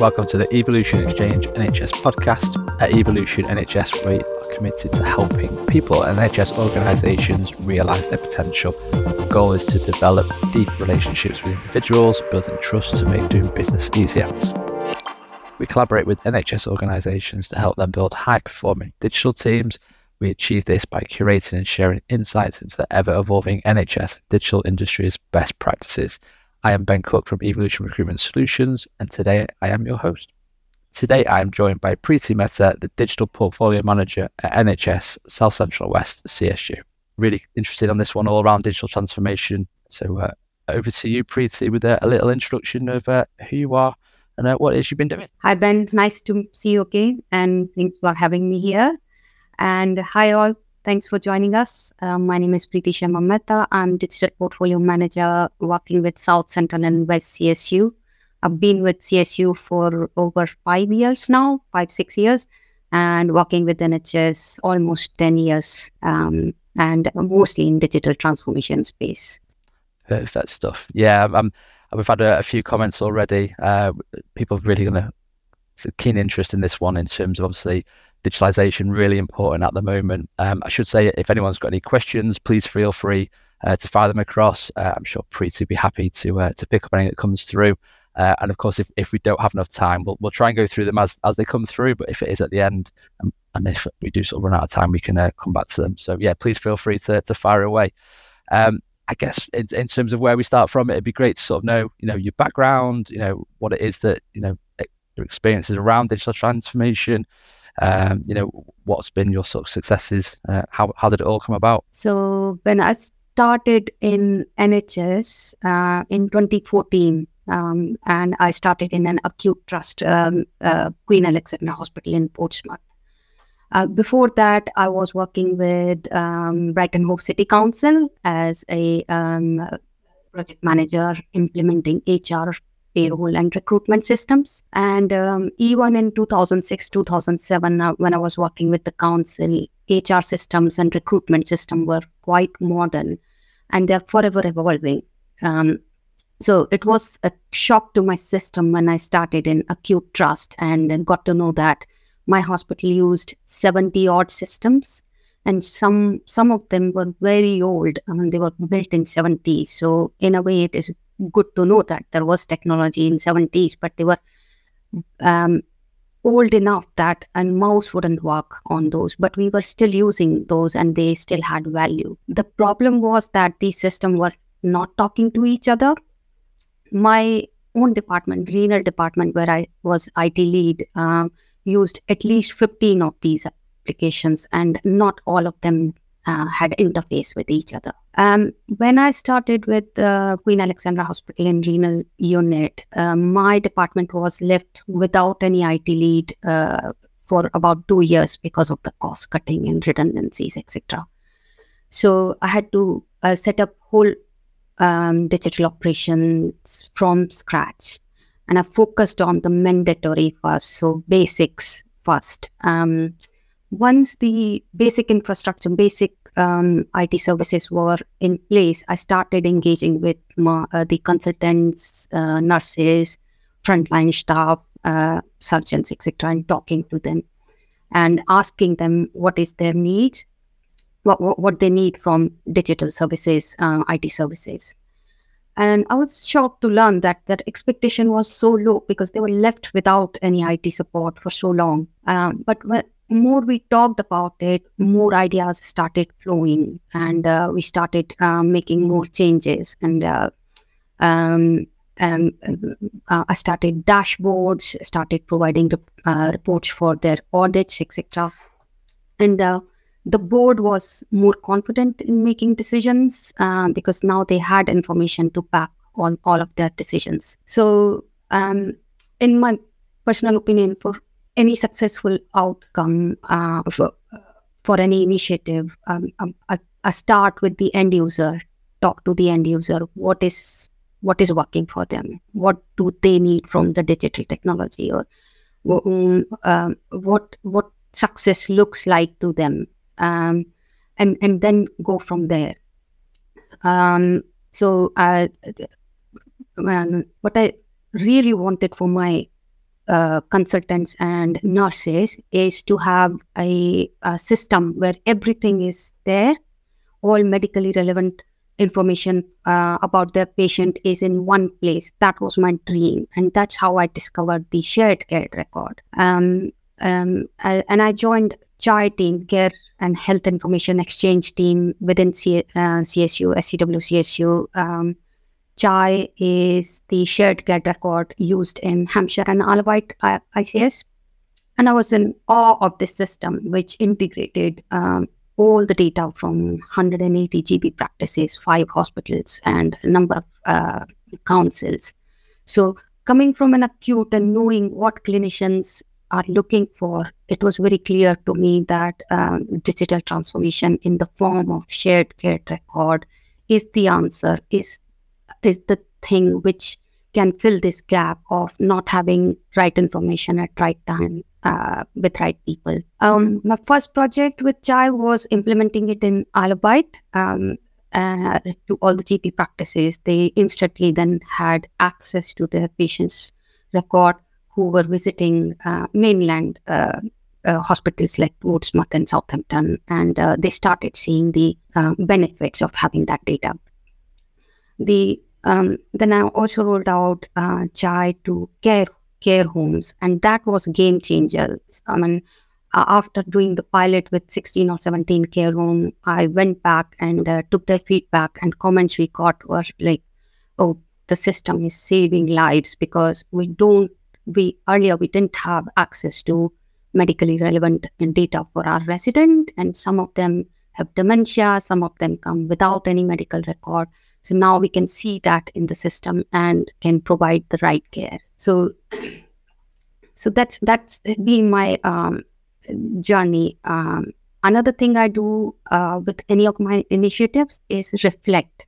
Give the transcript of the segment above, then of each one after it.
Welcome to the Evolution Exchange NHS podcast. At Evolution NHS, we are committed to helping people and NHS organisations realise their potential. The goal is to develop deep relationships with individuals, building trust to make doing business easier. We collaborate with NHS organisations to help them build high performing digital teams. We achieve this by curating and sharing insights into the ever evolving NHS digital industry's best practices. I am Ben Cook from Evolution Recruitment Solutions, and today I am your host. Today I am joined by Preeti Mehta, the Digital Portfolio Manager at NHS South Central West CSU. Really interested on this one all around digital transformation. So uh, over to you, Preeti, with a, a little introduction of uh, who you are and uh, what it is you've been doing. Hi, Ben. Nice to see you again, and thanks for having me here. And hi, all. Thanks for joining us. Uh, my name is Preeti Sharma Mehta. I'm Digital Portfolio Manager working with South Central and West CSU. I've been with CSU for over five years now, five, six years, and working with NHS almost 10 years, um, and mostly in digital transformation space. Perfect stuff. Yeah, I'm, we've had a, a few comments already. Uh, people really going to keen interest in this one in terms of obviously digitalization really important at the moment. Um, I should say, if anyone's got any questions, please feel free uh, to fire them across. Uh, I'm sure Preeti will be happy to uh, to pick up anything that comes through. Uh, and of course, if, if we don't have enough time, we'll, we'll try and go through them as, as they come through. But if it is at the end, um, and if we do sort of run out of time, we can uh, come back to them. So yeah, please feel free to, to fire away. Um, I guess in, in terms of where we start from, it'd be great to sort of know, you know, your background, you know, what it is that, you know, your experiences around digital transformation, um, you know, what's been your sort of successes? Uh, how how did it all come about? So when I started in NHS uh, in 2014, um, and I started in an acute trust, um, uh, Queen Alexandra Hospital in Portsmouth. Uh, before that, I was working with um, Brighton Hove City Council as a um, project manager implementing HR payroll and recruitment systems. And um, even in 2006, 2007, uh, when I was working with the council, HR systems and recruitment system were quite modern and they're forever evolving. Um, so it was a shock to my system when I started in acute trust and got to know that my hospital used 70 odd systems and some some of them were very old I mean, they were built in 70s so in a way it is good to know that there was technology in 70s but they were um, old enough that a mouse wouldn't work on those but we were still using those and they still had value the problem was that these systems were not talking to each other my own department renal department where i was it lead um, used at least 15 of these applications and not all of them uh, had interface with each other. Um, when I started with uh, Queen Alexandra Hospital in renal unit, uh, my department was left without any IT lead uh, for about two years because of the cost cutting and redundancies, etc. So I had to uh, set up whole um, digital operations from scratch, and I focused on the mandatory first, so basics first. Um, once the basic infrastructure, basic um, IT services were in place, I started engaging with uh, the consultants, uh, nurses, frontline staff, uh, surgeons, etc., and talking to them and asking them what is their need, what, what, what they need from digital services, uh, IT services. And I was shocked to learn that that expectation was so low because they were left without any IT support for so long. Um, but more we talked about it, more ideas started flowing, and uh, we started uh, making more changes. And uh, um, um, uh, I started dashboards, started providing uh, reports for their audits, etc. And uh, the board was more confident in making decisions because now they had information to back all, all of their decisions. So, um, in my personal opinion, for any successful outcome uh, for, for any initiative, um, um, I, I, start with the end user, talk to the end user. What is what is working for them? What do they need from the digital technology, or um, uh, what what success looks like to them, um, and and then go from there. Um, so, uh, what I really wanted for my uh, consultants and nurses is to have a, a, system where everything is there, all medically relevant information uh, about the patient is in one place. That was my dream, and that's how I discovered the shared care record. Um, um, I, and I joined CHAI team, Care and Health Information Exchange team within C, uh, CSU, SCW CSU. Um, CHAI is the shared care record used in Hampshire and Isle ICS. And I was in awe of this system, which integrated um, all the data from 180 GP practices, five hospitals, and a number of uh, councils. So, coming from an acute and knowing what clinicians are looking for, it was very clear to me that um, digital transformation in the form of shared care record is the answer, is is the thing which can fill this gap of not having right information at right time uh, with right people. Um, my first project with CHAI was implementing it in of um, uh, to all the GP practices. They instantly then had access to their patients' record who were visiting uh, mainland uh, uh, hospitals like Portsmouth and Southampton, and uh, they started seeing the benefits of having that data. The um, then I also rolled out uh, CHAI to care care homes, and that was game changer. I mean, after doing the pilot with 16 or 17 care home, I went back and uh, took their feedback and comments we got were like, "Oh, the system is saving lives because we don't we earlier we didn't have access to medically relevant data for our resident, and some of them have dementia, some of them come without any medical record." So now we can see that in the system and can provide the right care. So, so that's that's been my um, journey. Um, another thing I do uh, with any of my initiatives is reflect,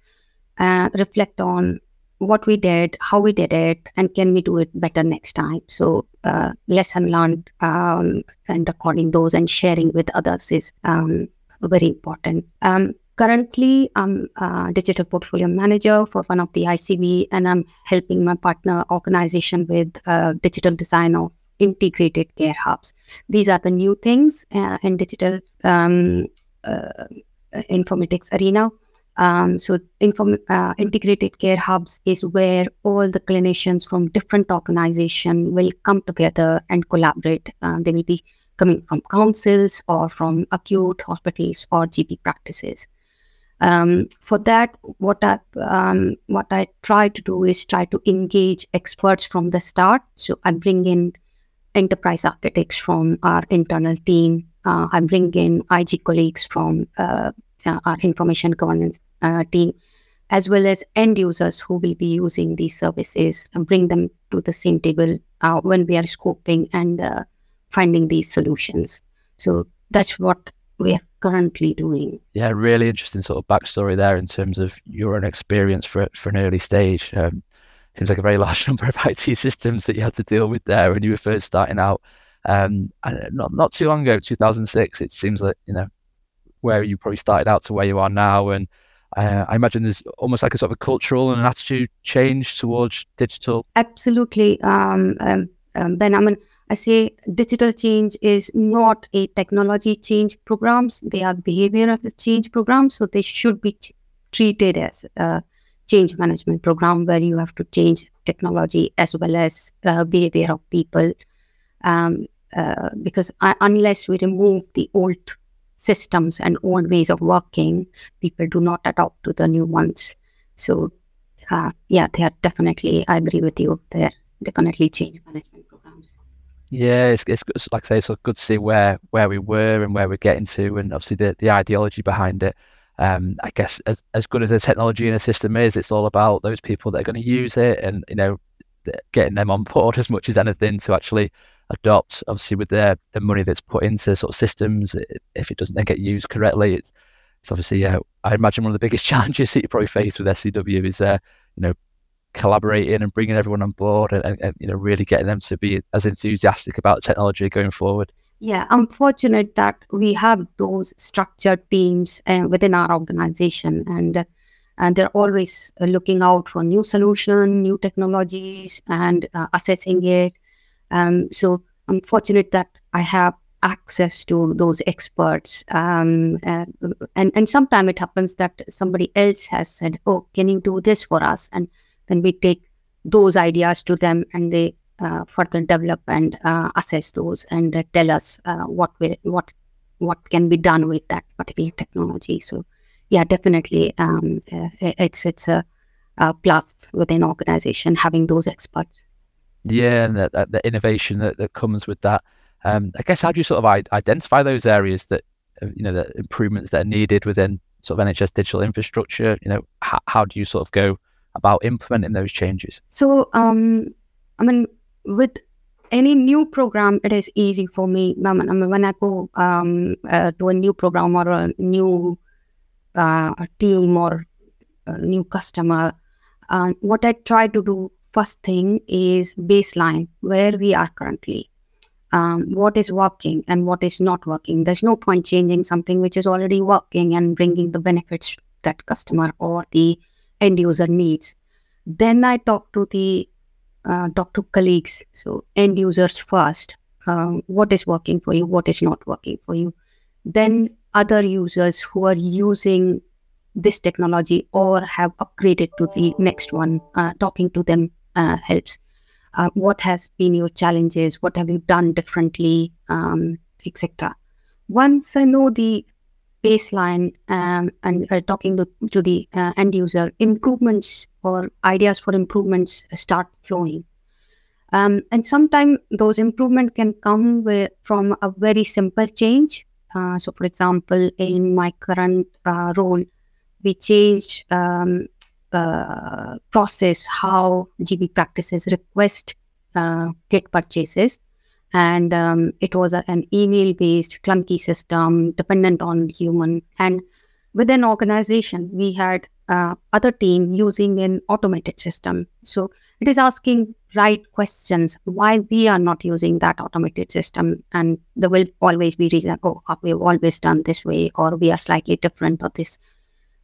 uh, reflect on what we did, how we did it, and can we do it better next time. So, uh, lesson learned um, and recording those and sharing with others is um, very important. Um, Currently, I'm a digital portfolio manager for one of the ICB, and I'm helping my partner organization with uh, digital design of integrated care hubs. These are the new things uh, in digital um, uh, informatics arena. Um, so, inform, uh, integrated care hubs is where all the clinicians from different organizations will come together and collaborate. Uh, they will be coming from councils or from acute hospitals or GP practices. Um, for that, what I um, what I try to do is try to engage experts from the start. So I bring in enterprise architects from our internal team. Uh, I bring in IG colleagues from uh, uh, our information governance uh, team, as well as end users who will be using these services and bring them to the same table uh, when we are scoping and uh, finding these solutions. So that's what we're currently doing. Yeah, really interesting sort of backstory there in terms of your own experience for for an early stage. Um, seems like a very large number of IT systems that you had to deal with there when you were first starting out. Um, and not not too long ago, 2006. It seems like you know where you probably started out to where you are now, and uh, I imagine there's almost like a sort of a cultural and an attitude change towards digital. Absolutely, um, um, um Ben. I mean, I say digital change is not a technology change programs; they are behavioral change programs. So they should be treated as a change management program where you have to change technology as well as uh, behavior of people. Um, uh, because unless we remove the old systems and old ways of working, people do not adopt to the new ones. So, uh, yeah, they are definitely. I agree with you. They're definitely change management. Yeah, it's, it's like I say, it's good to see where where we were and where we're getting to, and obviously the, the ideology behind it. Um, I guess as, as good as the technology and a system is, it's all about those people that are going to use it, and you know, getting them on board as much as anything to actually adopt. Obviously, with the the money that's put into sort of systems, if it doesn't get used correctly, it's it's obviously uh, I imagine one of the biggest challenges that you probably face with SCW is uh, you know collaborating and bringing everyone on board and, and, and, you know really getting them to be as enthusiastic about technology going forward yeah i'm fortunate that we have those structured teams uh, within our organization and and they're always looking out for new solution new technologies and uh, assessing it Um, so I'm fortunate that I have access to those experts. Um, uh, and and sometimes it happens that somebody else has said, "Oh, can you do this for us?" And then we take those ideas to them, and they uh, further develop and uh, assess those and uh, tell us uh, what we, what what can be done with that particular technology. So, yeah, definitely, um, uh, it's it's a, a plus within organization having those experts. Yeah, and the, the innovation that, that comes with that. Um, I guess how do you sort of identify those areas that uh, you know the improvements that are needed within sort of NHS digital infrastructure? You know, how, how do you sort of go about implementing those changes? So, um, I mean, with any new program, it is easy for me. I mean, when I go um, uh, to a new program or a new uh, team or a new customer, uh, what I try to do first thing is baseline where we are currently. Um, what is working and what is not working. There's no point changing something which is already working and bringing the benefits that customer or the end user needs. Then I talk to the uh, talk to colleagues, so end users first. Um, what is working for you? What is not working for you? Then other users who are using this technology or have upgraded to the next one. Uh, talking to them uh, helps. Uh, what has been your challenges? What have you done differently, um, etc. Once I know the baseline um, and uh, talking to, to the uh, end user, improvements or ideas for improvements start flowing. Um, and sometimes those improvements can come with, from a very simple change. Uh, so, for example, in my current uh, role, we change um, uh, process how GP practices request uh, kit purchases and um, it was a, an email based clunky system dependent on human. And within organization we had uh, other team using an automated system. So it is asking right questions why we are not using that automated system. And there will always be reason oh we've always done this way or we are slightly different or this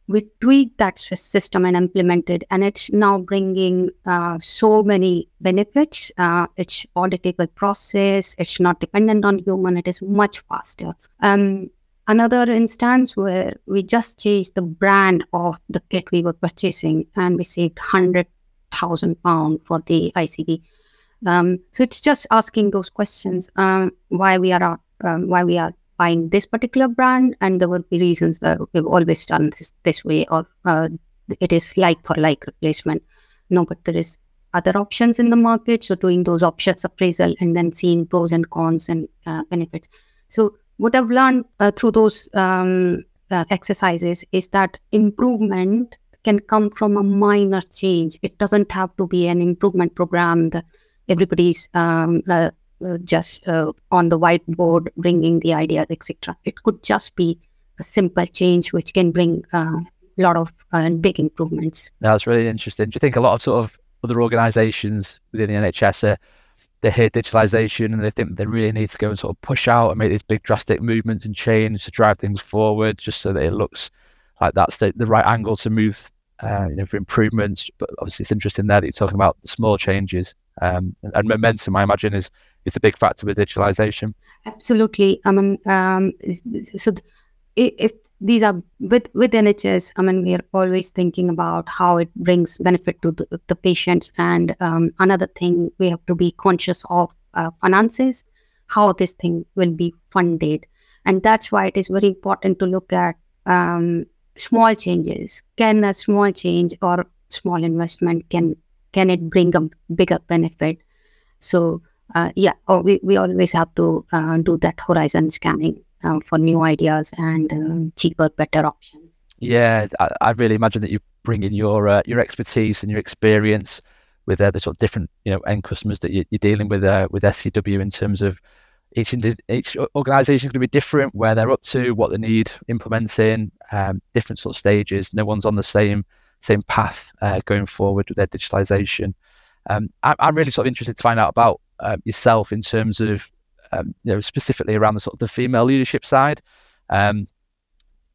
we tweaked that system and implemented and it's now bringing uh, so many benefits. Uh, it's auditable process it's not dependent on human it is much faster. Um, another instance where we just changed the brand of the kit we were purchasing and we saved 100000 pound for the icb um, so it's just asking those questions um, why we are um, why we are buying this particular brand and there would be reasons that we've always done this this way or uh, it is like for like replacement. No but there is other options in the market. So doing those options appraisal and then seeing pros and cons and uh, benefits. So what i've learned uh, through those um, uh, exercises is that improvement can come from a minor change. It doesn't have to be an improvement program that everybody's um, just uh, on the whiteboard bringing the ideas etc it could just be a simple change which can bring a uh, lot of uh, big improvements that's really interesting do you think a lot of sort of other organizations within the nhs are they hear digitalization and they think they really need to go and sort of push out and make these big drastic movements and change to drive things forward just so that it looks like that's the, the right angle to move uh, you know, for improvements. But obviously, it's interesting there that you're talking about the small changes um, and, and, momentum. I imagine is is a big factor with digitalization. Absolutely. I mean, um, so if these are with with NHS, I mean, we are always thinking about how it brings benefit to the, the patients. And um, another thing we have to be conscious of uh, finances, how this thing will be funded, and that's why it is very important to look at um, small changes. Can a small change or small investment can can it bring a bigger benefit? So uh, yeah, oh, we, we always have to uh, do that horizon scanning uh, for new ideas and uh, cheaper, better options. Yeah, I, I, really imagine that you bring in your uh, your expertise and your experience with uh, the sort of different you know end customers that you, are dealing with with SCW in terms of each each organisation is going to be different, where they're up to, what they need implementing, um, different sort of stages. No one's on the same same path uh, going forward with their digitalisation. Um, I, am really sort of interested to find out about uh, yourself in terms of um, you know specifically around the sort of the female leadership side. Um,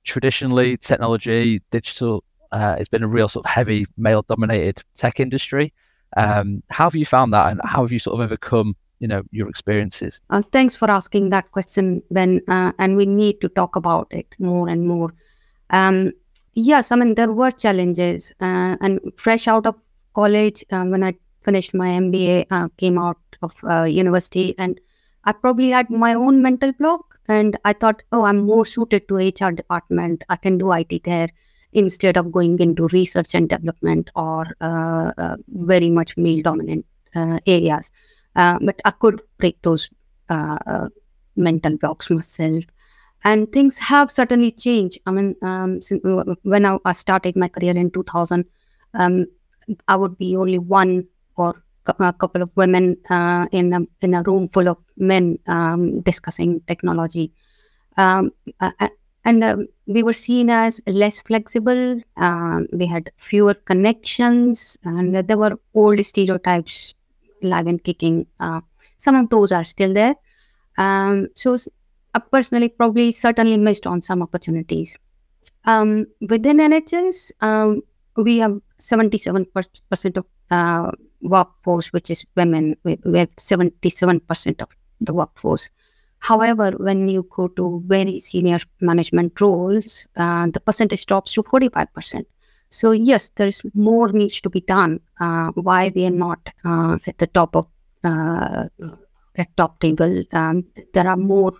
traditionally, technology, digital uh, has been a real sort of heavy male-dominated tech industry. Um, how have you found that, and how have you sort of overcome you know your experiences? Uh, thanks for asking that question, Ben. Uh, and we need to talk about it more and more. Um, yes, I mean there were challenges, uh, and fresh out of college uh, when I finished my MBA, uh, came out of uh, university, and I probably had my own mental block. And I thought, oh, I'm more suited to HR department. I can do IT there instead of going into research and development or uh, uh, very much male dominant uh, areas. but I could break those mental blocks myself and things have certainly changed. I mean, um, when I, started my career in 2000, um, I would be only one or a couple of women uh, in a in a room full of men um, discussing technology, um, uh, and um, we were seen as less flexible. Um, we had fewer connections, and there were old stereotypes live and kicking. Uh, some of those are still there. Um, so I personally probably certainly missed on some opportunities. Um, within NHS, we have 77% of uh, workforce, which is women. Have 77% of the workforce. However, when you go to very senior management roles, uh, the percentage drops to 45%. So yes, there is more needs to be done. Uh, why we are not uh, at the top of uh, at top table? Um, there are more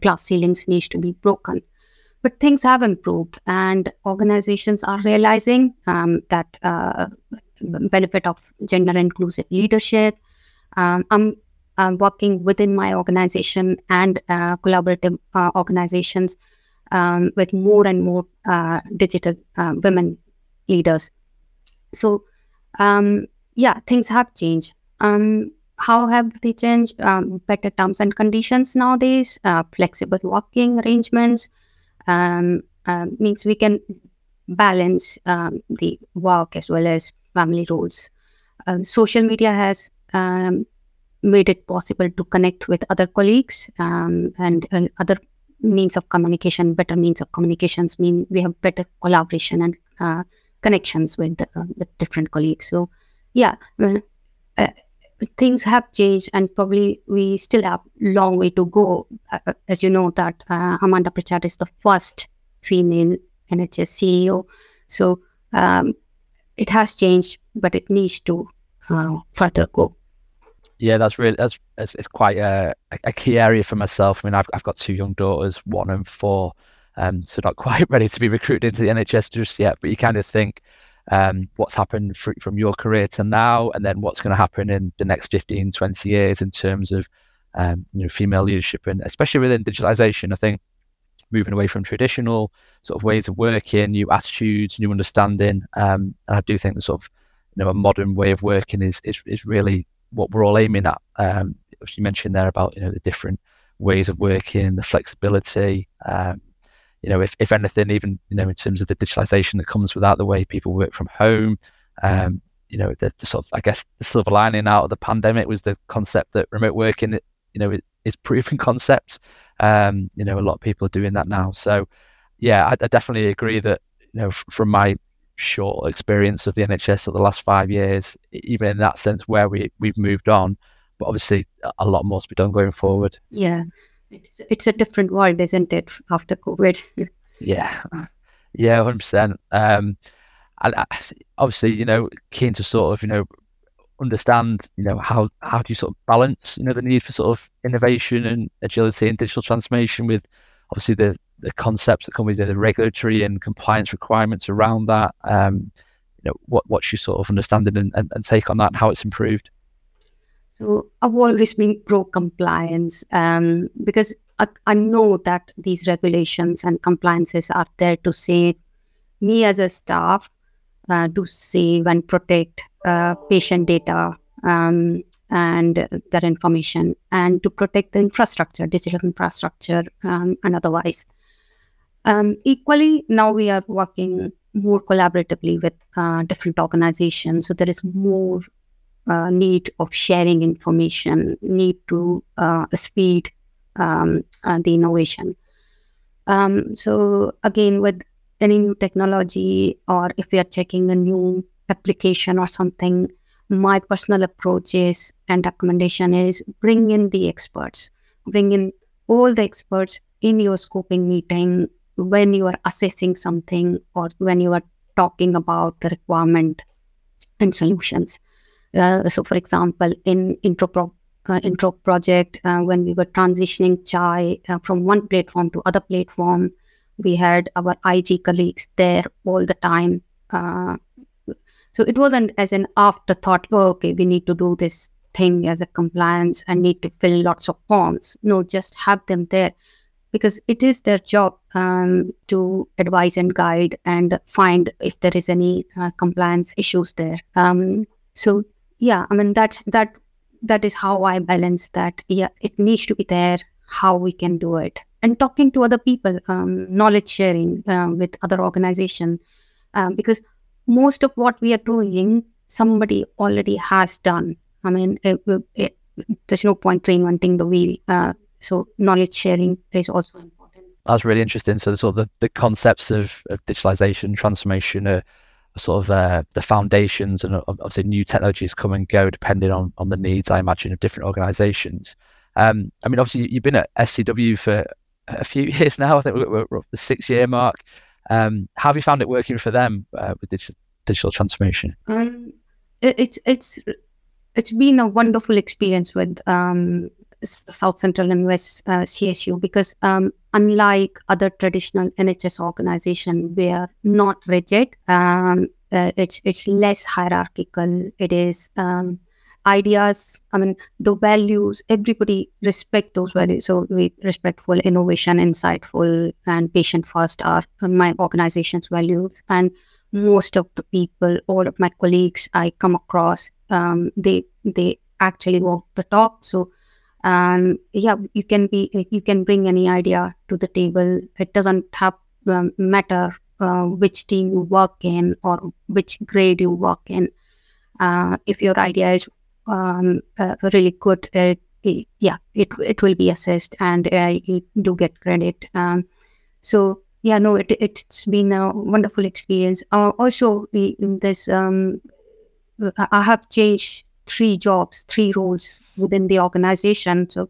glass ceilings needs to be broken. But things have improved, and organizations are realizing um, that uh, benefit of gender inclusive leadership. Um, I'm, working within my organization and uh, collaborative uh, organizations um, with more and more uh, digital uh, women leaders. So, um, yeah, things have changed. Um, how have they changed? Um, better terms and conditions nowadays, uh, flexible working arrangements um, uh, means we can balance the work as well as family roles. Uh, social media has um, made it possible to connect with other colleagues um, and uh, other means of communication. Better means of communications mean we have better collaboration and uh, connections with uh, with different colleagues. So, yeah things have changed and probably we still have long way to go uh, uh as you know that uh, amanda pritchard is the first female nhs ceo so um, it has changed but it needs to uh, further go yeah that's really that's it's, quite a, a, key area for myself i mean I've, I've got two young daughters one and four um, so not quite ready to be recruited into the nhs just yet but you kind of think um, what's happened fr- from your career to now, and then what's going to happen in the next 15, 20 years in terms of um, you know female leadership, and especially within digitalization. I think moving away from traditional sort of ways of working, new attitudes, new understanding, um, and I do think the sort of you know a modern way of working is is, is really what we're all aiming at. Um, you mentioned there about you know the different ways of working, the flexibility, um, you know, if, if anything, even, you know, in terms of the digitalization that comes without the way people work from home, um, you know, the, the, sort of, I guess, the silver lining out of the pandemic was the concept that remote working, you know, is proven concept. Um, you know, a lot of people are doing that now. So, yeah, I, I definitely agree that, you know, f- from my short experience of the NHS of the last five years, even in that sense where we, we've moved on, but obviously a lot more to be done going forward. Yeah it's it's a different world, isn't it, after COVID? yeah, yeah, hundred percent. Um, and obviously, you know, keen to sort of, you know, understand, you know, how how do you sort of balance, you know, the need for sort of innovation and agility and digital transformation with obviously the the concepts that come with the regulatory and compliance requirements around that. Um, you know, what what's your sort of understanding and, and, and take on that and how it's improved? So I've always been pro compliance um, because I, I, know that these regulations and compliances are there to save me as a staff, uh, to save and protect uh, patient data um, and their information, and to protect the infrastructure, digital infrastructure, um, and otherwise. Um, equally, now we are working more collaboratively with uh, different organizations, so there is more uh, need of sharing information, need to uh, speed um, uh, the innovation. Um, so again, with any new technology, or if we are checking a new application or something, my personal approach is and recommendation is bring in the experts, bring in all the experts in your scoping meeting when you are assessing something or when you are talking about the requirement and solutions. Uh, so, for example, in intro pro- uh, intro project, uh, when we were transitioning Chai uh, from one platform to other platform, we had our IG colleagues there all the time. Uh, so it wasn't as an afterthought. Oh, okay, we need to do this thing as a compliance and need to fill lots of forms. No, just have them there because it is their job um, to advise and guide and find if there is any uh, compliance issues there. Um, so yeah, I mean that that that is how I balance that. Yeah, it needs to be there. How we can do it and talking to other people, um, knowledge sharing uh, with other organization, um, because most of what we are doing, somebody already has done. I mean, it, it, there's no point reinventing the wheel. Uh, so knowledge sharing is also important. That's really interesting. So sort of the, the concepts of, of digitalization, transformation are, are sort of uh, the foundations and obviously new technologies come and go depending on, on the needs, I imagine, of different organizations. Um, I mean, obviously you've been at SCW for a few years now. I think we're, we're, the six year mark. Um, how have you found it working for them uh, with digital, digital transformation? Um, it, it's it's it's been a wonderful experience with um, South Central and West uh, CSU because um, unlike other traditional NHS organization, we are not rigid. Um, uh, it's it's less hierarchical. It is um, ideas. I mean the values. Everybody respect those values. So we respectful, innovation, insightful, and patient first are my organization's values. And most of the people, all of my colleagues I come across, um, they they actually walk the talk. So um, yeah you can be you can bring any idea to the table it doesn't have um, matter uh, which team you work in or which grade you work in uh, if your idea is um, uh, really good uh, yeah it, it will be assessed and uh, you do get credit um, so yeah no it, it's been a wonderful experience uh, also in this um, i have changed three jobs, three roles within the organization. So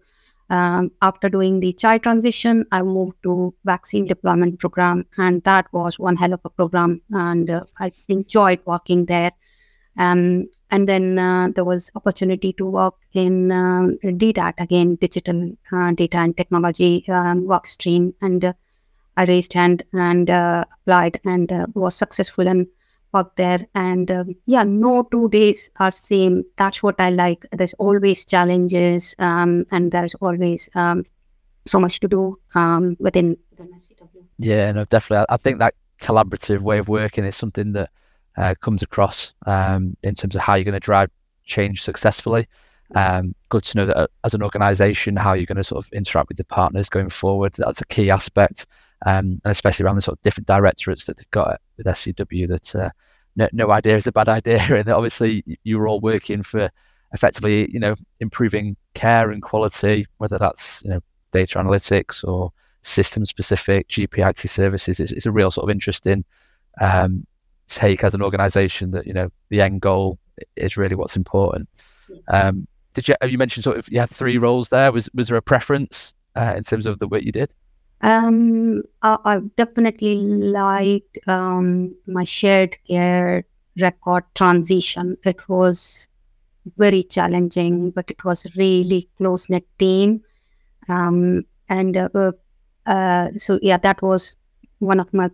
um, after doing the Chai transition, I moved to vaccine deployment program, and that was one hell of a program, and uh, I enjoyed working there. Um, and then uh, there was opportunity to work in uh, DDAT again, digital uh, data and technology um, work stream, and uh, I raised hand and uh, applied and was successful and worked there. And um, yeah no two days are same. That's what i like. There's always challenges um, and there's always um, so much to do um, within, within SCW. yeah no definitely. I, think that collaborative way of working is something that uh, comes across um, in terms of how you're going to drive change successfully. Um, good to know that uh, as an organization how you're going to sort of interact with the partners going forward. That's a key aspect um, and especially around the sort of different directorates that they've got with SCW that uh, no, no idea is a bad idea, and obviously you're all working for effectively, you know, improving care and quality, whether that's you know data analytics or system specific GPIT services. It's, it's, a real sort of interesting um, take as an organisation that you know the end goal is really what's important. Um, did you you mentioned sort of you had three roles there? Was was there a preference uh, in terms of the work you did? Um, I, I definitely liked um, my shared care record transition. It was very challenging, but it was really close knit team. Um, and uh, uh, so yeah, that was one of my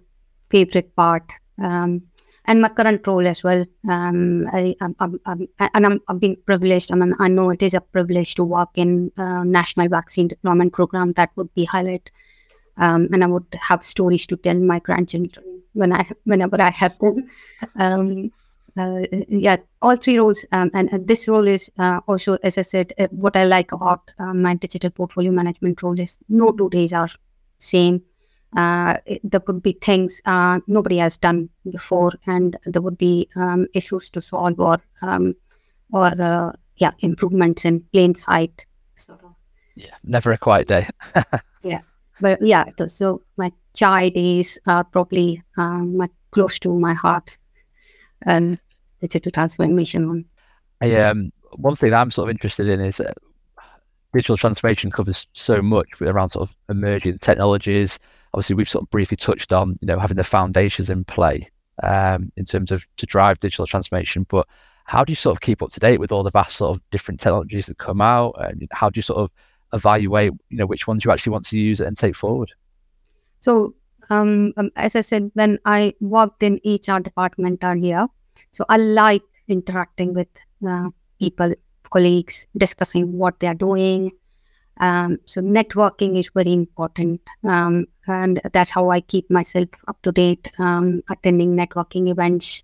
favorite part. Um, and my current role as well. Um, I, I'm, I'm, I'm, and I'm, I'm being privileged. I mean, I know it is a privilege to work in uh, national vaccine deployment program. That would be highlight um, and I would have stories to tell my grandchildren when I whenever I have them. Um, uh, yeah, all three roles, um, and, and, this role is uh, also, as I said, uh, what I like about uh, my digital portfolio management role is no two days are same. Uh, it, there would be things uh, nobody has done before, and there would be um, issues to solve or um, or yeah improvements in plain sight. Sort of. Yeah, never a quiet day. yeah but yeah, so my Chai days are probably um, my, close to my heart and digital transformation one. I, um, one thing I'm sort of interested in is that digital transformation covers so much around sort of emerging technologies. Obviously, we've sort of briefly touched on you know having the foundations in play um, in terms of to drive digital transformation, but how do you sort of keep up to date with all the vast sort of different technologies that come out? And how do you sort of evaluate you know which ones you actually want to use and take forward? So um, um, as i said when i worked in hr department earlier so i like interacting with uh, people colleagues discussing what they are doing um, so networking is very important um, and that's how i keep myself up to date um, attending networking events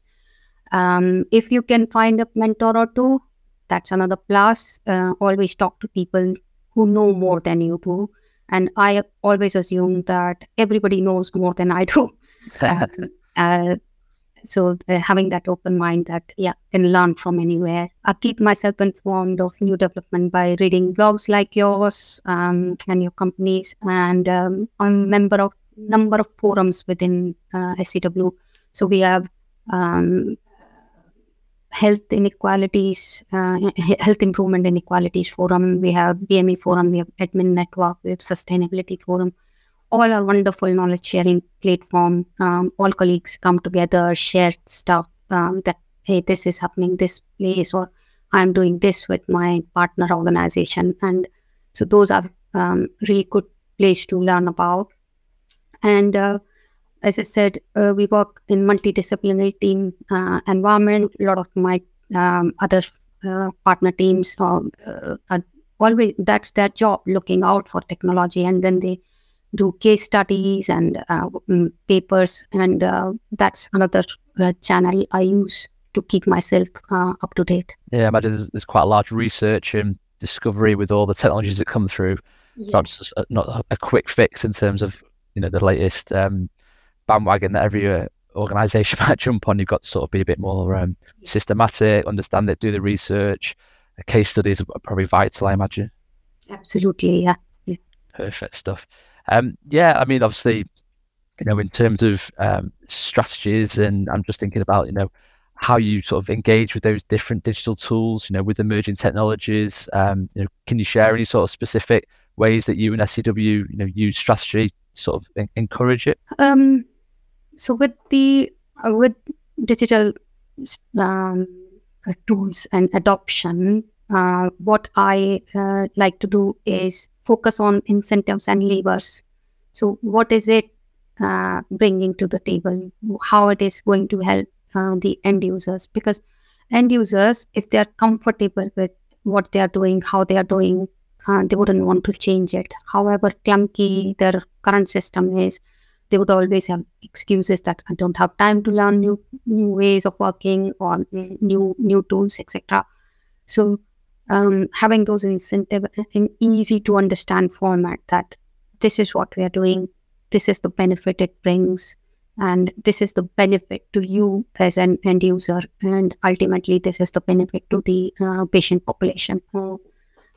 um, if you can find a mentor or two, that's another plus. Uh, always talk to people who know more than you do. And I always assume that everybody knows more than I do. uh, uh, so uh, having that open mind that yeah can learn from anywhere i keep myself informed of new development by reading blogs like yours um, and your companies and um, i'm a member of number of forums within uh, scw so we have um, health inequalities, uh, health improvement inequalities forum. We have BME forum. We have admin network. We have sustainability forum. All our wonderful knowledge sharing platform. Um, all colleagues come together, share stuff um, that hey, this is happening this place, or I'm doing this with my partner organization, and so those are um, really good place to learn about. And uh, as I said, uh, we work in multidisciplinary team uh, environment. A lot of my um, other uh, partner teams are, uh, are, always that's their job, looking out for technology, and then they do case studies and uh, mm, papers, and uh, that's another channel I use to keep myself up to date. Yeah, I imagine there's, there's, quite a large research and discovery with all the technologies that come through. Yeah. It's not just a, not a quick fix in terms of you know the latest um, bandwagon that every uh, organization might jump on. You've got to sort of be a bit more um, systematic, understand it, do the research. Case studies are probably vital, I imagine. Absolutely, yeah. yeah. Perfect stuff. Um, yeah, I mean, obviously, you know, in terms of um, strategies, and I'm just thinking about, you know, how you sort of engage with those different digital tools, you know, with emerging technologies. Um, you know, can you share any sort of specific ways that you and SCW, you know, use strategy sort of encourage it? Um, so with the uh, with digital um, tools and adoption, uh, what I uh, like to do is focus on incentives and levers. So what is it uh, bringing to the table? How it is going to help uh, the end users? Because end users, if they are comfortable with what they are doing, how they are doing, they wouldn't want to change it. However clunky their current system is, they would always have excuses that I don't have time to learn new new ways of working or new new tools, etc. So um, having those incentive in easy to understand format that this is what we are doing, this is the benefit it brings, and this is the benefit to you as an end user, and ultimately this is the benefit to the uh, patient population.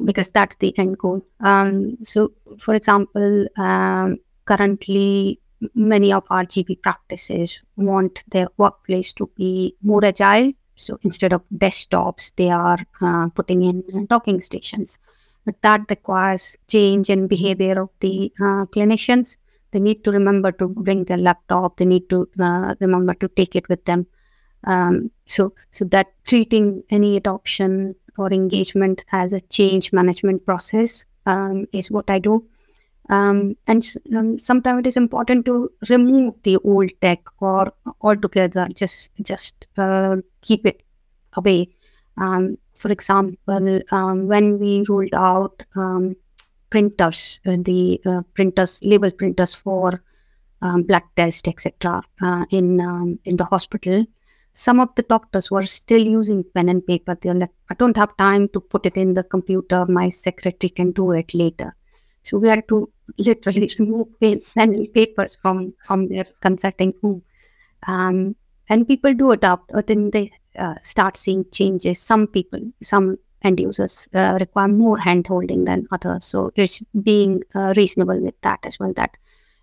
because that's the end goal. Um, so, for example, um, currently many of our GP practices want their workplace to be more agile. So instead of desktops, they are uh, putting in docking stations. But that requires change in behavior of the uh, clinicians. They need to remember to bring their laptop. They need to uh, remember to take it with them. Um, so, so that treating any adoption or engagement as a change management process um, is what I do. Um, and um, sometimes it is important to remove the old tech or altogether just just uh, keep it away. Um, for example, um, when we rolled out um, printers, uh, the uh, printers, label printers for um, blood test, etc., uh, in in the hospital, some of the doctors were still using pen and paper. They're like, I don't have time to put it in the computer. My secretary can do it later. So we had to literally remove pen and papers from, from their consulting room. Um, and people do adopt, or then they uh, start seeing changes. Some people, some end users uh, require more hand holding than others. So it's being uh, reasonable with that as well, that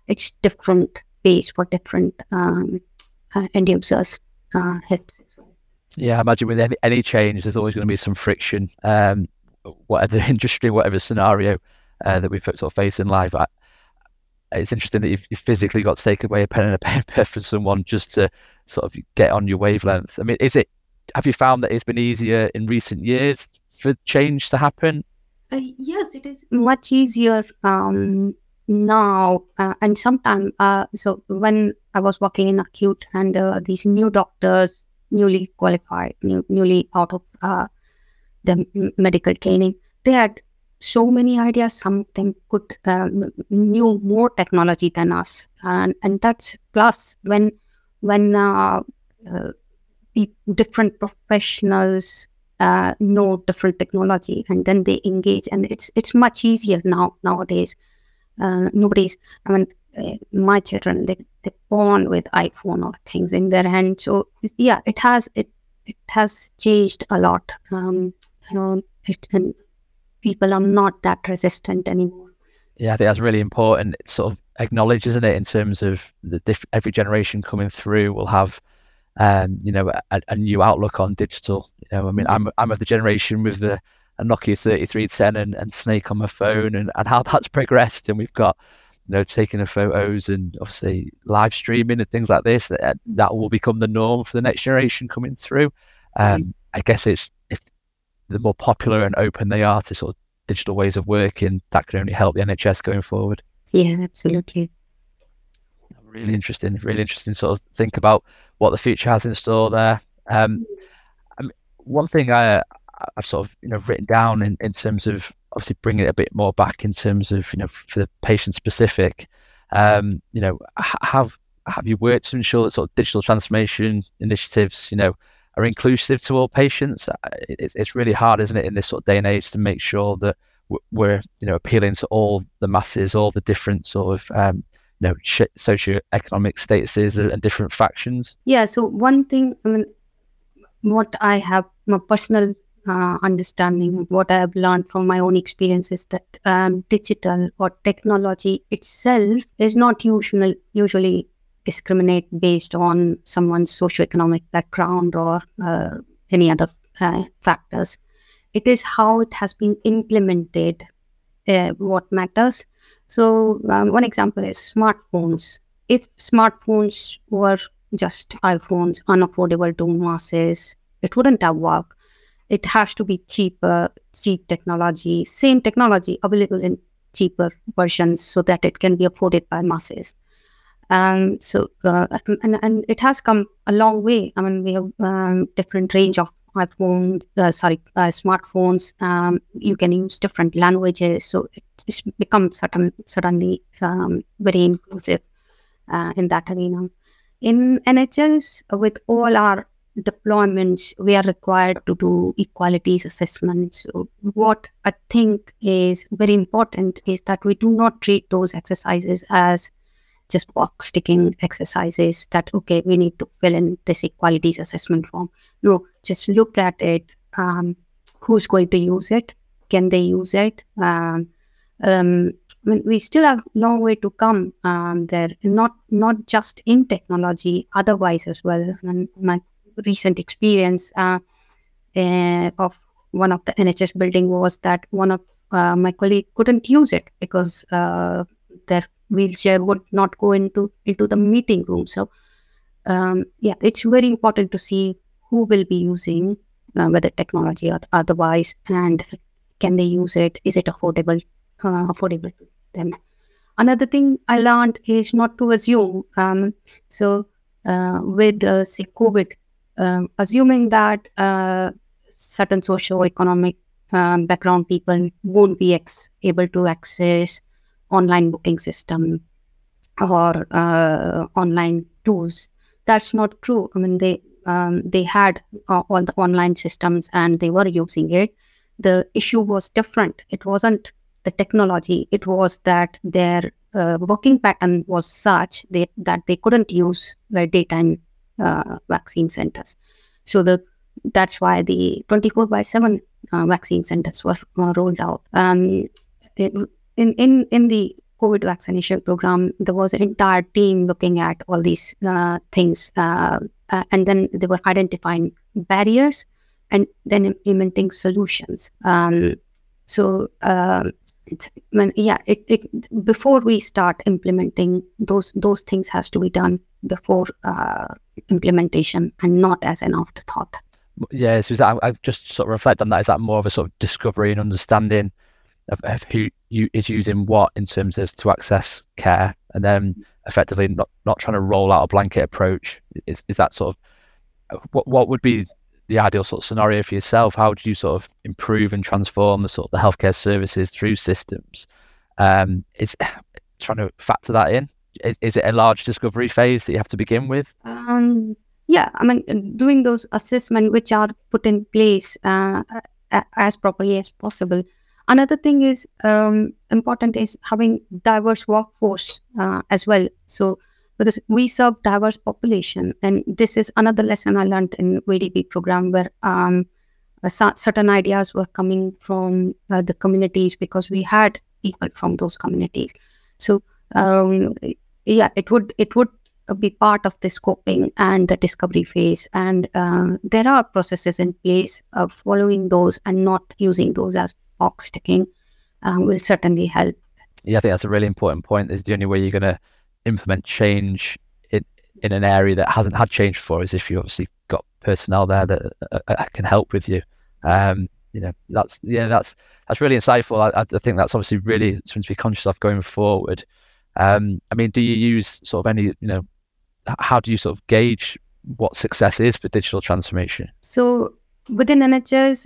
it's different pace for different um, uh, end users uh, helps as well. Yeah, I imagine with any, any change, there's always going to be some friction, um, whatever industry, whatever scenario uh, that we sort of face in life. I, it's interesting that you've, you've, physically got to take away a pen and a paper from someone just to sort of get on your wavelength. I mean, is it? Have you found that it's been easier in recent years for change to happen? Uh, yes, it is much easier um, now. Uh, and sometimes, uh, so when I was working in acute, and uh, these new doctors, newly qualified, new, newly out of uh, the medical training, they had so many ideas. Some of them could um, knew more technology than us, and and that's plus when when uh, uh, different professionals uh, know different technology and then they engage, and it's it's much easier now nowadays. Uh, nobody's, I mean, uh, my children they they born with iPhone or things in their hand, so yeah, it has it it has changed a lot. Um, it, and people are not that resistant anymore. Yeah, I think that's really important. It's sort of acknowledged, isn't it, in terms of the diff- every generation coming through will have, um, you know, a, a, new outlook on digital. You know, I mean, I'm I'm of the generation with the a Nokia 3310 and, and Snake on my phone, and, and how that's progressed, and we've got you know, taking of photos and obviously live streaming and things like this, that, that will become the norm for the next generation coming through. Um. I guess it's if the more popular and open they are to sort of digital ways of working, that can only help the NHS going forward. Yeah, absolutely. Really interesting. Really interesting. Sort of think about what the future has in store there. Um, I mean, one thing I I've sort of you know written down in, in terms of obviously bringing it a bit more back in terms of you know for the patient specific. Um, you know, have have you worked to ensure that sort of digital transformation initiatives, you know, are inclusive to all patients. Uh, it's, it's really hard, isn't it, in this sort of day and age to make sure that we're you know appealing to all the masses, all the different sort of um, you know socio-economic statuses and different factions. Yeah. So one thing, I mean, what I have my personal uh, understanding what I have learned from my own experiences that um, digital or technology itself is not usual, usually discriminate based on someone's socioeconomic background or uh, any other uh, factors. It is how it has been implemented uh, what matters. So, um, one example is smartphones. If smartphones were just iPhones, unaffordable to masses, it wouldn't have worked. It has to be cheaper, cheap technology, same technology available in cheaper versions so that it can be afforded by masses. Um, so uh, and, and it has come a long way. I mean, we have um, different range of iPhone, uh, sorry, uh, smartphones. Um, you can use different languages, so it's become certain, suddenly um, very inclusive uh, in that arena. In NHS, with all our deployments, we are required to do equalities assessments. So what I think is very important is that we do not treat those exercises as just box ticking exercises that okay we need to fill in this equalities assessment form. No just look at it um, who's going to use it can they use it um, um, I mean, we still have long way to come um, there not not just in technology otherwise as well. And my recent experience uh, uh, of one of the nhs building was that one of uh, my colleague couldn't use it because uh, their wheelchair would not go into into the meeting room. So um, yeah it's very important to see who will be using uh, whether technology or otherwise and can they use it? Is it affordable? Uh, affordable to them. Another thing i learned is not to assume um, so uh, with uh, say covid um, assuming that uh, certain socio-economic um, background people won't be ex- able to access online booking system or uh, online tools. That's not true. I mean, they um, they had uh, all the online systems and they were using it. The issue was different. It wasn't the technology. It was that their uh, working pattern was such they, that they couldn't use their daytime uh, vaccine centers. So the that's why the 24 by 7 uh, vaccine centers were uh, rolled out. Um, it, in in in the COVID vaccination program, there was an entire team looking at all these uh, things, uh, uh, and then they were identifying barriers and then implementing solutions. Um, so uh, it's when yeah, it, it, before we start implementing those those things has to be done before uh, implementation and not as an afterthought. Yeah, so that, I just sort of reflect on that. Is that more of a sort of discovery and understanding of, of who you, is using what in terms of to access care, and then effectively not, not trying to roll out a blanket approach? Is is that sort of what what would be the ideal sort of scenario for yourself? How do you sort of improve and transform the sort of the healthcare services through systems? Um, is trying to factor that in? Is, is, it a large discovery phase that you have to begin with? Um, yeah, I mean, doing those assessment which are put in place uh, as properly as possible. Another thing is um, important is having diverse workforce uh, as well. So because we serve diverse population, and this is another lesson I learned in VDP program where um, certain ideas were coming from uh, the communities because we had people from those communities. So um, yeah, it would it would be part of the scoping and the discovery phase. And uh, there are processes in place of following those and not using those as box ticking um, will certainly help. Yeah, I think that's a really important point. Is the only way you're going to implement change in in an area that hasn't had change before is if you obviously got personnel there that uh, uh can help with you. Um, you know, that's yeah, that's that's really insightful. I, I think that's obviously really something to be conscious of going forward. Um, I mean, do you use sort of any, you know, how do you sort of gauge what success is for digital transformation? So within NHS,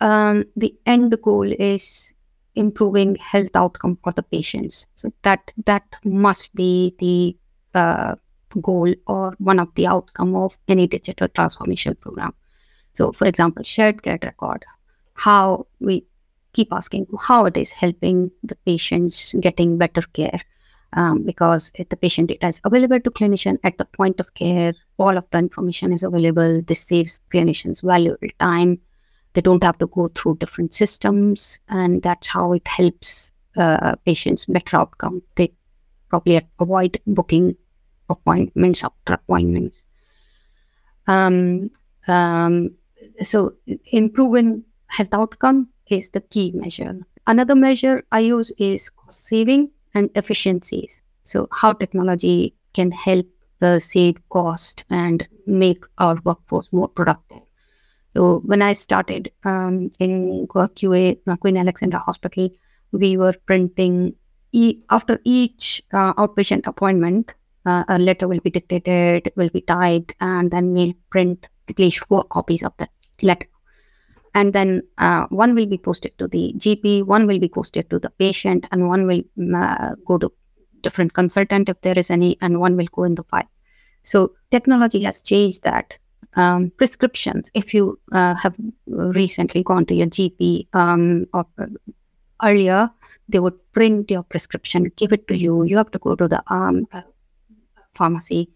um, the end goal is improving health outcome for the patients. So that that must be the uh, goal or one of the outcome of any digital transformation program. So, for example, shared care record, how we keep asking how it is helping the patients getting better care um, because if the patient data is available to clinician at the point of care all of the information is available this saves clinicians valuable time they don't have to go through different systems and that's how it helps uh, patients better outcome they probably avoid booking appointments after appointments um, um, so improving health outcome is the key measure another measure i use is cost saving and efficiencies. So, how technology can help uh, save cost and make our workforce more productive. So, when I started um, in QA, uh, Queen Alexandra Hospital, we were printing e- after each uh, outpatient appointment, uh, a letter will be dictated, will be typed, and then we'll print at least four copies of that letter and then uh, one will be posted to the GP, one will be posted to the patient, and one will uh, go to different consultant if there is any, and one will go in the file. So technology has changed that. Um, prescriptions, if you uh, have recently gone to your GP um, or uh, earlier, they would print your prescription, give it to you. You have to go to the um, pharmacy.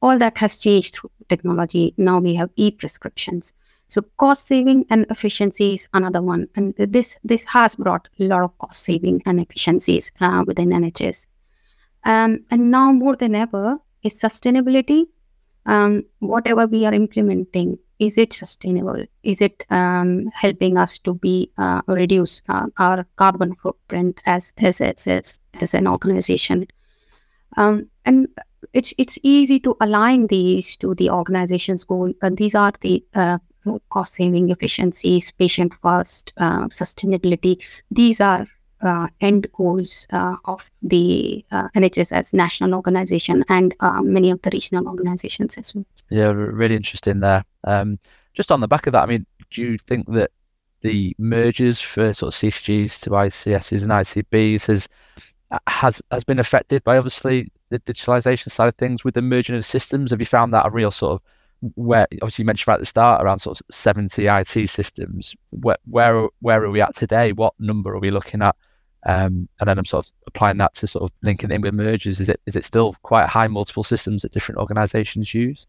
All that has changed through technology. Now we have e-prescriptions. So cost saving and efficiency is another one, and this this has brought a lot of cost saving and efficiencies uh, within NHS. Um, and now more than ever is sustainability. Um, whatever we are implementing, is it sustainable? Is it um, helping us to be uh, reduce uh, our carbon footprint as as as, as, an organization? Um, and it's it's easy to align these to the organization's goal. And these are the uh, cost saving efficiencies, patient first, uh, sustainability. These are end goals uh, of the uh, NHS as national organization and uh, many of the regional organizations as well. Yeah, really interesting there. Um, just on the back of that, I mean, do you think that the mergers for sort of CCGs to ICSs and ICBs has has has been affected by obviously the digitalization side of things with the merging of systems? Have you found that a real sort of where obviously you mentioned right at the start around sort of 70 IT systems. Where where where are we at today? What number are we looking at? Um, and then I'm sort of applying that to sort of linking in with mergers. Is it is it still quite high multiple systems that different organisations use?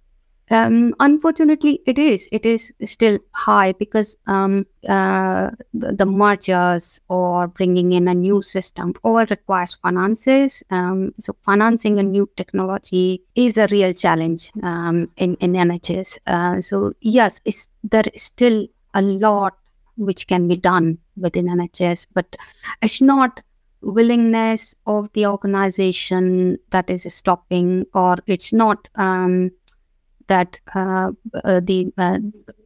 Um, unfortunately, it is. It is still high because um, uh, the, the, mergers or bringing in a new system all requires finances. Um, so financing a new technology is a real challenge um, in in NHS. Uh, so yes, there is still a lot which can be done within NHS, but it's not willingness of the organization that is stopping, or it's not um, that uh, uh, the uh,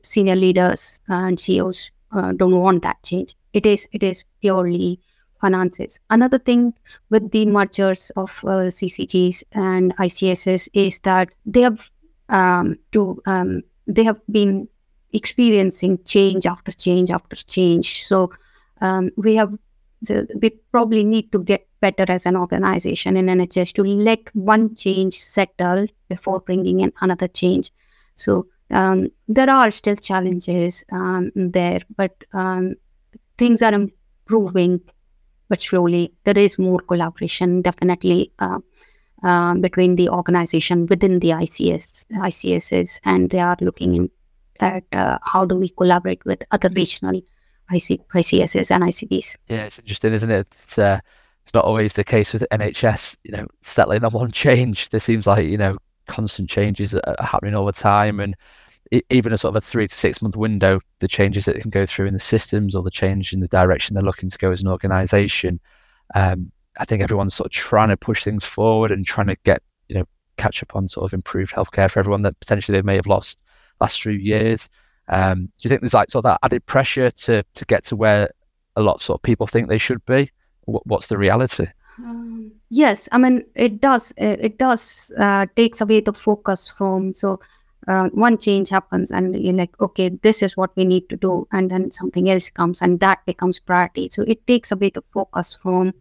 senior leaders and CEOs uh, don't want that change. It is it is purely finances. Another thing with the mergers of uh, CCGs and ICSs is that they have um, to um, they have been experiencing change after change after change. So um, we have we probably need to get better as an organization in NHS to let one change settle before bringing in another change. So um, there are still challenges um, there, but um, things are improving, but slowly. There is more collaboration, definitely. Uh, uh, between the organization within the ICS, ICSs, and they are looking in, at uh, how do we collaborate with other regional IC, ICSs and ICBs. Yeah, it's interesting, isn't it? It's uh, it's not always the case with NHS. You know, settling on one change. There seems like you know constant changes are happening all the time, and even a sort of a three to six month window, the changes that can go through in the systems or the change in the direction they're looking to go as an organisation. Um, I think everyone's sort of trying to push things forward and trying to get you know catch up on sort of improved healthcare for everyone that potentially they may have lost last few years. Um, do you think there's like sort of that added pressure to to get to where a lot of sort of people think they should be? What, what's the reality? Um, yes, I mean it does. It does uh, takes away the focus from so. Uh, one change happens and you're like okay this is what we need to do and then something else comes and that becomes priority so it takes away the focus from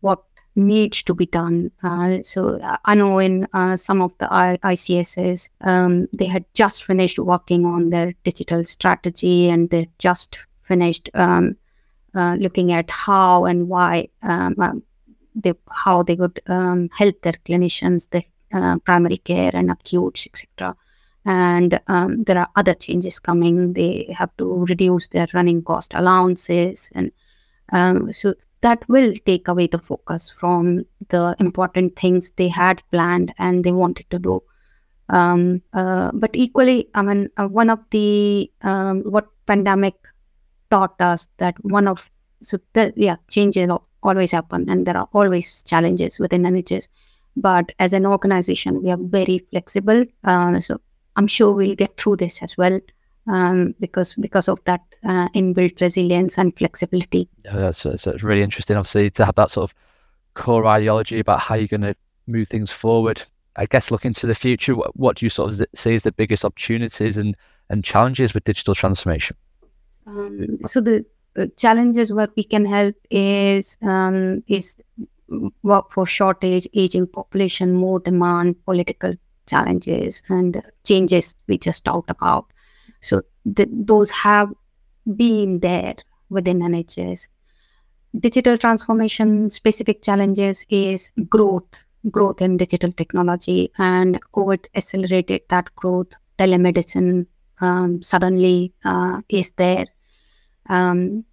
what needs to be done. Uh, so I know in uh, some of the ICSs, um, they had just finished working on their digital strategy and they just finished um, uh, looking at how and why um, uh, they how they would um, help their clinicians, the uh, primary care and acutes, etc. And um, there are other changes coming. They have to reduce their running cost allowances and um, so that will take away the focus from the important things they had planned and they wanted to do. Um, uh, but equally, I mean, uh, one of the um, what pandemic taught us that one of so the, yeah changes always happen and there are always challenges within NHS. But as an organization, we are very flexible. Uh, so I'm sure we'll get through this as well um, because because of that uh, inbuilt resilience and flexibility. Yeah, that's, that's really interesting. Obviously, to have that sort of core ideology about how you're going to move things forward. I guess looking to the future, what, what do you sort of see as the biggest opportunities and, and challenges with digital transformation? Um, so the uh, challenges where we can help is um, is workforce shortage, aging population, more demand, political challenges, and changes we just talked about. So th- those have been there within NHS. Digital transformation specific challenges is growth, growth in digital technology, and COVID accelerated that growth. Telemedicine um, suddenly uh, is there. Um,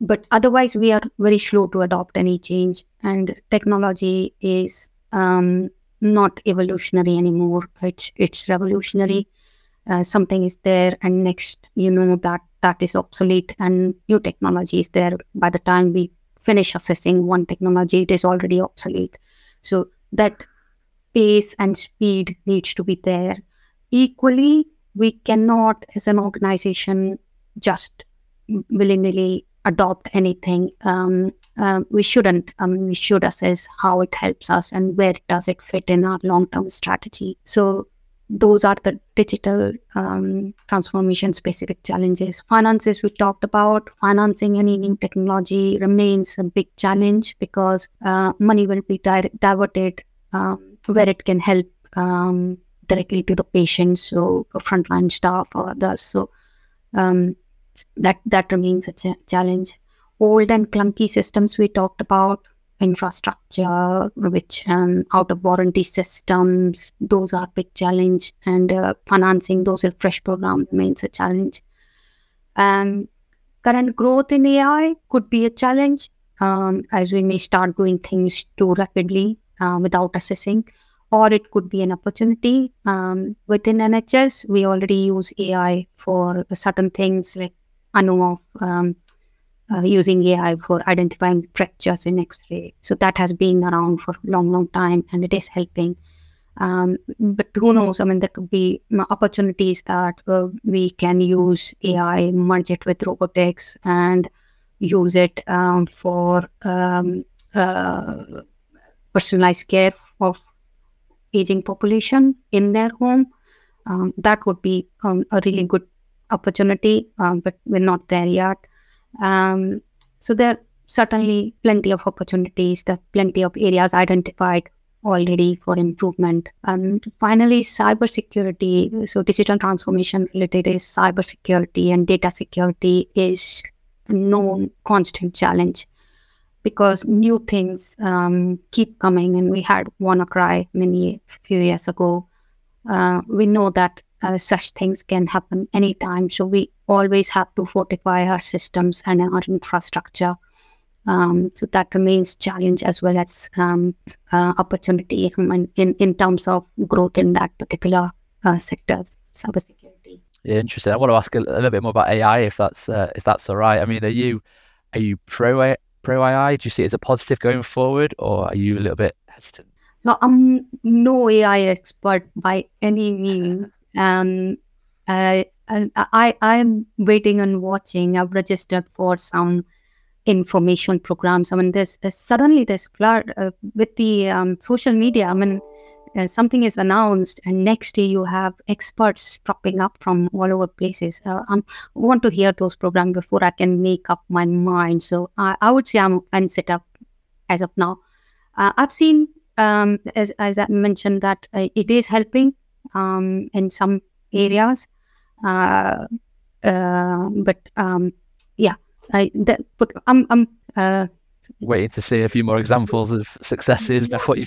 but otherwise, we are very slow to adopt any change, and technology is um, not evolutionary anymore. It's it's revolutionary uh, something is there and next you know that that is obsolete and new technology is there. By the time we finish assessing one technology it is already obsolete. So that pace and speed needs to be there. Equally we cannot as an organization just willingly adopt anything. Um, um, we shouldn't. Um, we should assess how it helps us and where does it fit in our long-term strategy. So those are the digital um, transformation specific challenges. Finances, we talked about. Financing any new technology remains a big challenge because uh, money will be di- diverted um, where it can help um, directly to the patients, so frontline staff or others. So um, that that remains a ch- challenge. Old and clunky systems we talked about. Infrastructure, which um, out of warranty systems, those are big challenge, and uh, financing those refresh program remains a challenge. Um, current growth in AI could be a challenge um, as we may start doing things too rapidly uh, without assessing, or it could be an opportunity. Um, within NHS, we already use AI for certain things like I know of um, uh, using AI for identifying fractures in X-ray. So that has been around for a long, long time, and it is helping. Um, but who knows? I mean, there could be opportunities that uh, we can use AI, merge it with robotics, and use it um, for um, uh, personalized care of aging population in their home. Um, that would be um, a really good opportunity, um, but we're not there yet. Um, so there are certainly plenty of opportunities. There are plenty of areas identified already for improvement. Um, finally, cybersecurity. So digital transformation related is cybersecurity and data security is a known constant challenge because new things um, keep coming. And we had WannaCry many few years ago. Uh, we know that uh, such things can happen anytime. So we always have to fortify our systems and our infrastructure. Um, so that remains challenge as well as um, uh, opportunity in, in, in terms of growth in that particular uh, sector, cybersecurity. Yeah, interesting. I want to ask a, a, little bit more about AI, if that's uh, if that's all right. I mean, are you are you pro pro AI? Do you see it as a positive going forward, or are you a little bit hesitant? No, I'm no AI expert by any means. Um, uh, I I'm waiting and watching. I've registered for some information programs. I mean, there's, there's suddenly this flood uh, with the um, social media. I mean, uh, something is announced, and next day you have experts popping up from all over places. Uh, I want to hear those programs before I can make up my mind. So I, I would say I'm fence sitter as of now. Uh, I've seen, um, as as I mentioned, that uh, it is helping um, in some areas. Uh, uh, but um, yeah, I that, but I'm I'm uh, waiting to see a few more examples of successes before you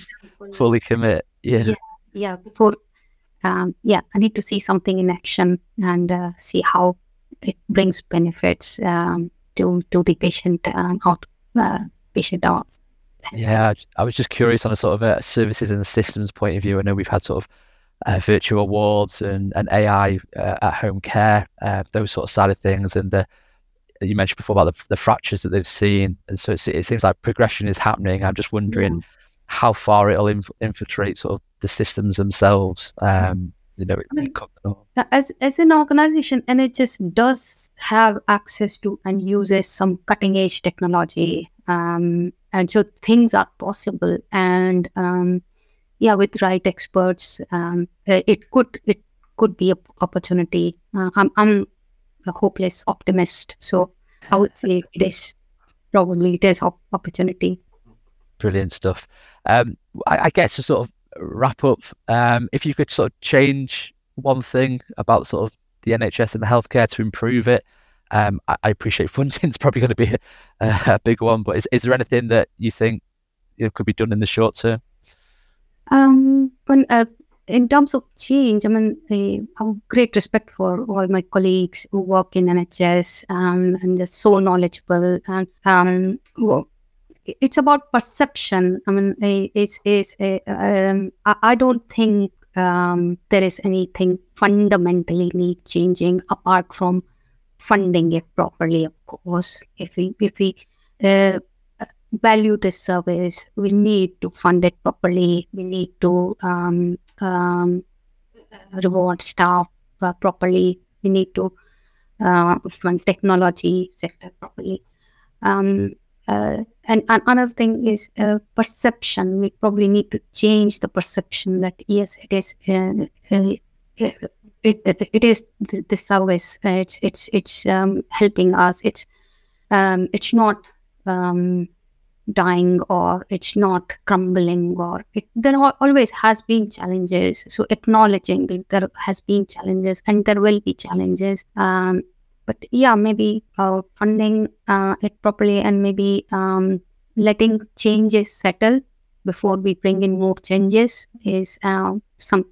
fully commit. Yeah, yeah, yeah before. Um, yeah, I need to see something in action and uh, see how it brings benefits um, to to the patient and how uh, patient out. Yeah, I was just curious on a sort of a services and systems point of view. I know we've had sort of uh, virtual wards and, and AI uh, at home care, uh, those sort of side of things. And the, you mentioned before about the, the fractures that they've seen. And so it seems like progression is happening. I'm just wondering yeah. how far it'll inf- infiltrate sort of the systems themselves. Um, you know, I mean, as as an organization, NHS does have access to and uses some cutting edge technology, um, and so things are possible. And um, yeah, with right experts, um, uh, it could it could be an opportunity. Uh, I'm, I'm a hopeless optimist, so I would say it is probably op- opportunity. Brilliant stuff. Um, I, I, guess to sort of wrap up, um, if you could sort of change one thing about sort of the NHS and the healthcare to improve it, um, I, I, appreciate funding is probably going to be a, a, big one, but is, is there anything that you think could be done in the short term? Um, when, uh, in terms of change, I mean, I have great respect for all my colleagues who work in NHS um, and they're so knowledgeable. And um, well, it's about perception. I mean, it's, it's um, I don't think um, there is anything fundamentally need changing apart from funding it properly. Of course, if we if we uh, value this service, we need to fund it properly. We need to um, um, reward staff uh, properly. We need to uh, fund technology sector properly. Um, uh, and, and, another thing is uh, perception. We probably need to change the perception that yes, it is uh, uh, it, it, it is the, the service. it's it's it's um, helping us. It's um, it's not um, dying or it's not crumbling or it, there always has been challenges so acknowledging that there has been challenges and there will be challenges um, but yeah maybe uh, funding uh, it properly and maybe um, letting changes settle before we bring in more changes is uh, some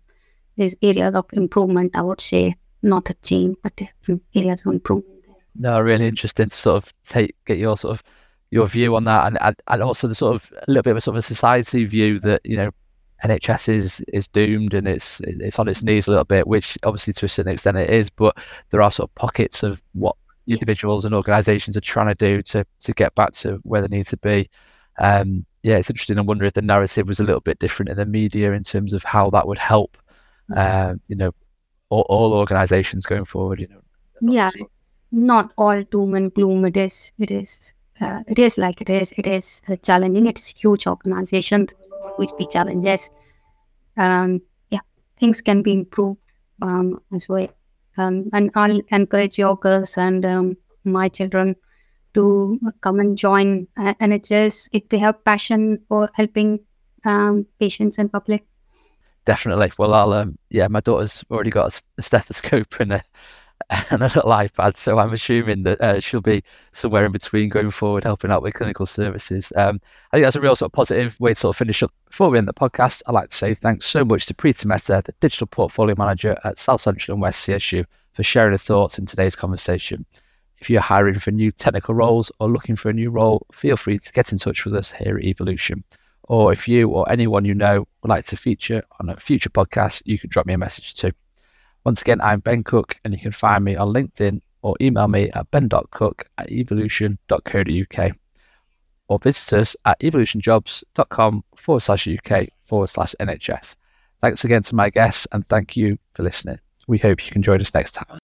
is areas of improvement. I would say not a change, but areas of improvement. No, really interesting to sort of take get your sort of your view on that, and and also the sort of a little bit of a sort of a society view that you know NHS is is doomed and it's it's on its knees a little bit, which obviously to a certain extent it is, but there are sort of pockets of what individuals and organisations are trying to do to to get back to where they need to be. Um, yeah, it's interesting. I wonder if the narrative was a little bit different in the media in terms of how that would help, uh, you know, all, all organisations going forward. You know. Yeah, it's not all doom and gloom. It is. It is. Uh, it is like it is. It is uh, challenging. It's huge organisation with be challenges. Um, yeah, things can be improved um, as well. Um, and I'll encourage your girls and um, my children to come and join uh, NHS if they have passion for helping um, patients and public. Definitely. Well, I'll um, yeah, my daughter's already got a stethoscope and a and a little iPad, so I'm assuming that uh, she'll be somewhere in between going forward, helping out with clinical services. Um, I think that's a real sort of positive way to sort of finish up. Before we end the podcast, I'd like to say thanks so much to Preeti Mehta, the digital portfolio manager at South Central and West CSU, for sharing her thoughts in today's conversation. If you're hiring for new technical roles or looking for a new role, feel free to get in touch with us here at Evolution. Or if you or anyone you know would like to feature on a future podcast, you can drop me a message too. Once again, I'm Ben Cook, and you can find me on LinkedIn or email me at ben.cook at evolution.co.uk or visit us at evolutionjobs.com forward slash UK forward slash NHS. Thanks again to my guests and thank you for listening. We hope you can join us next time.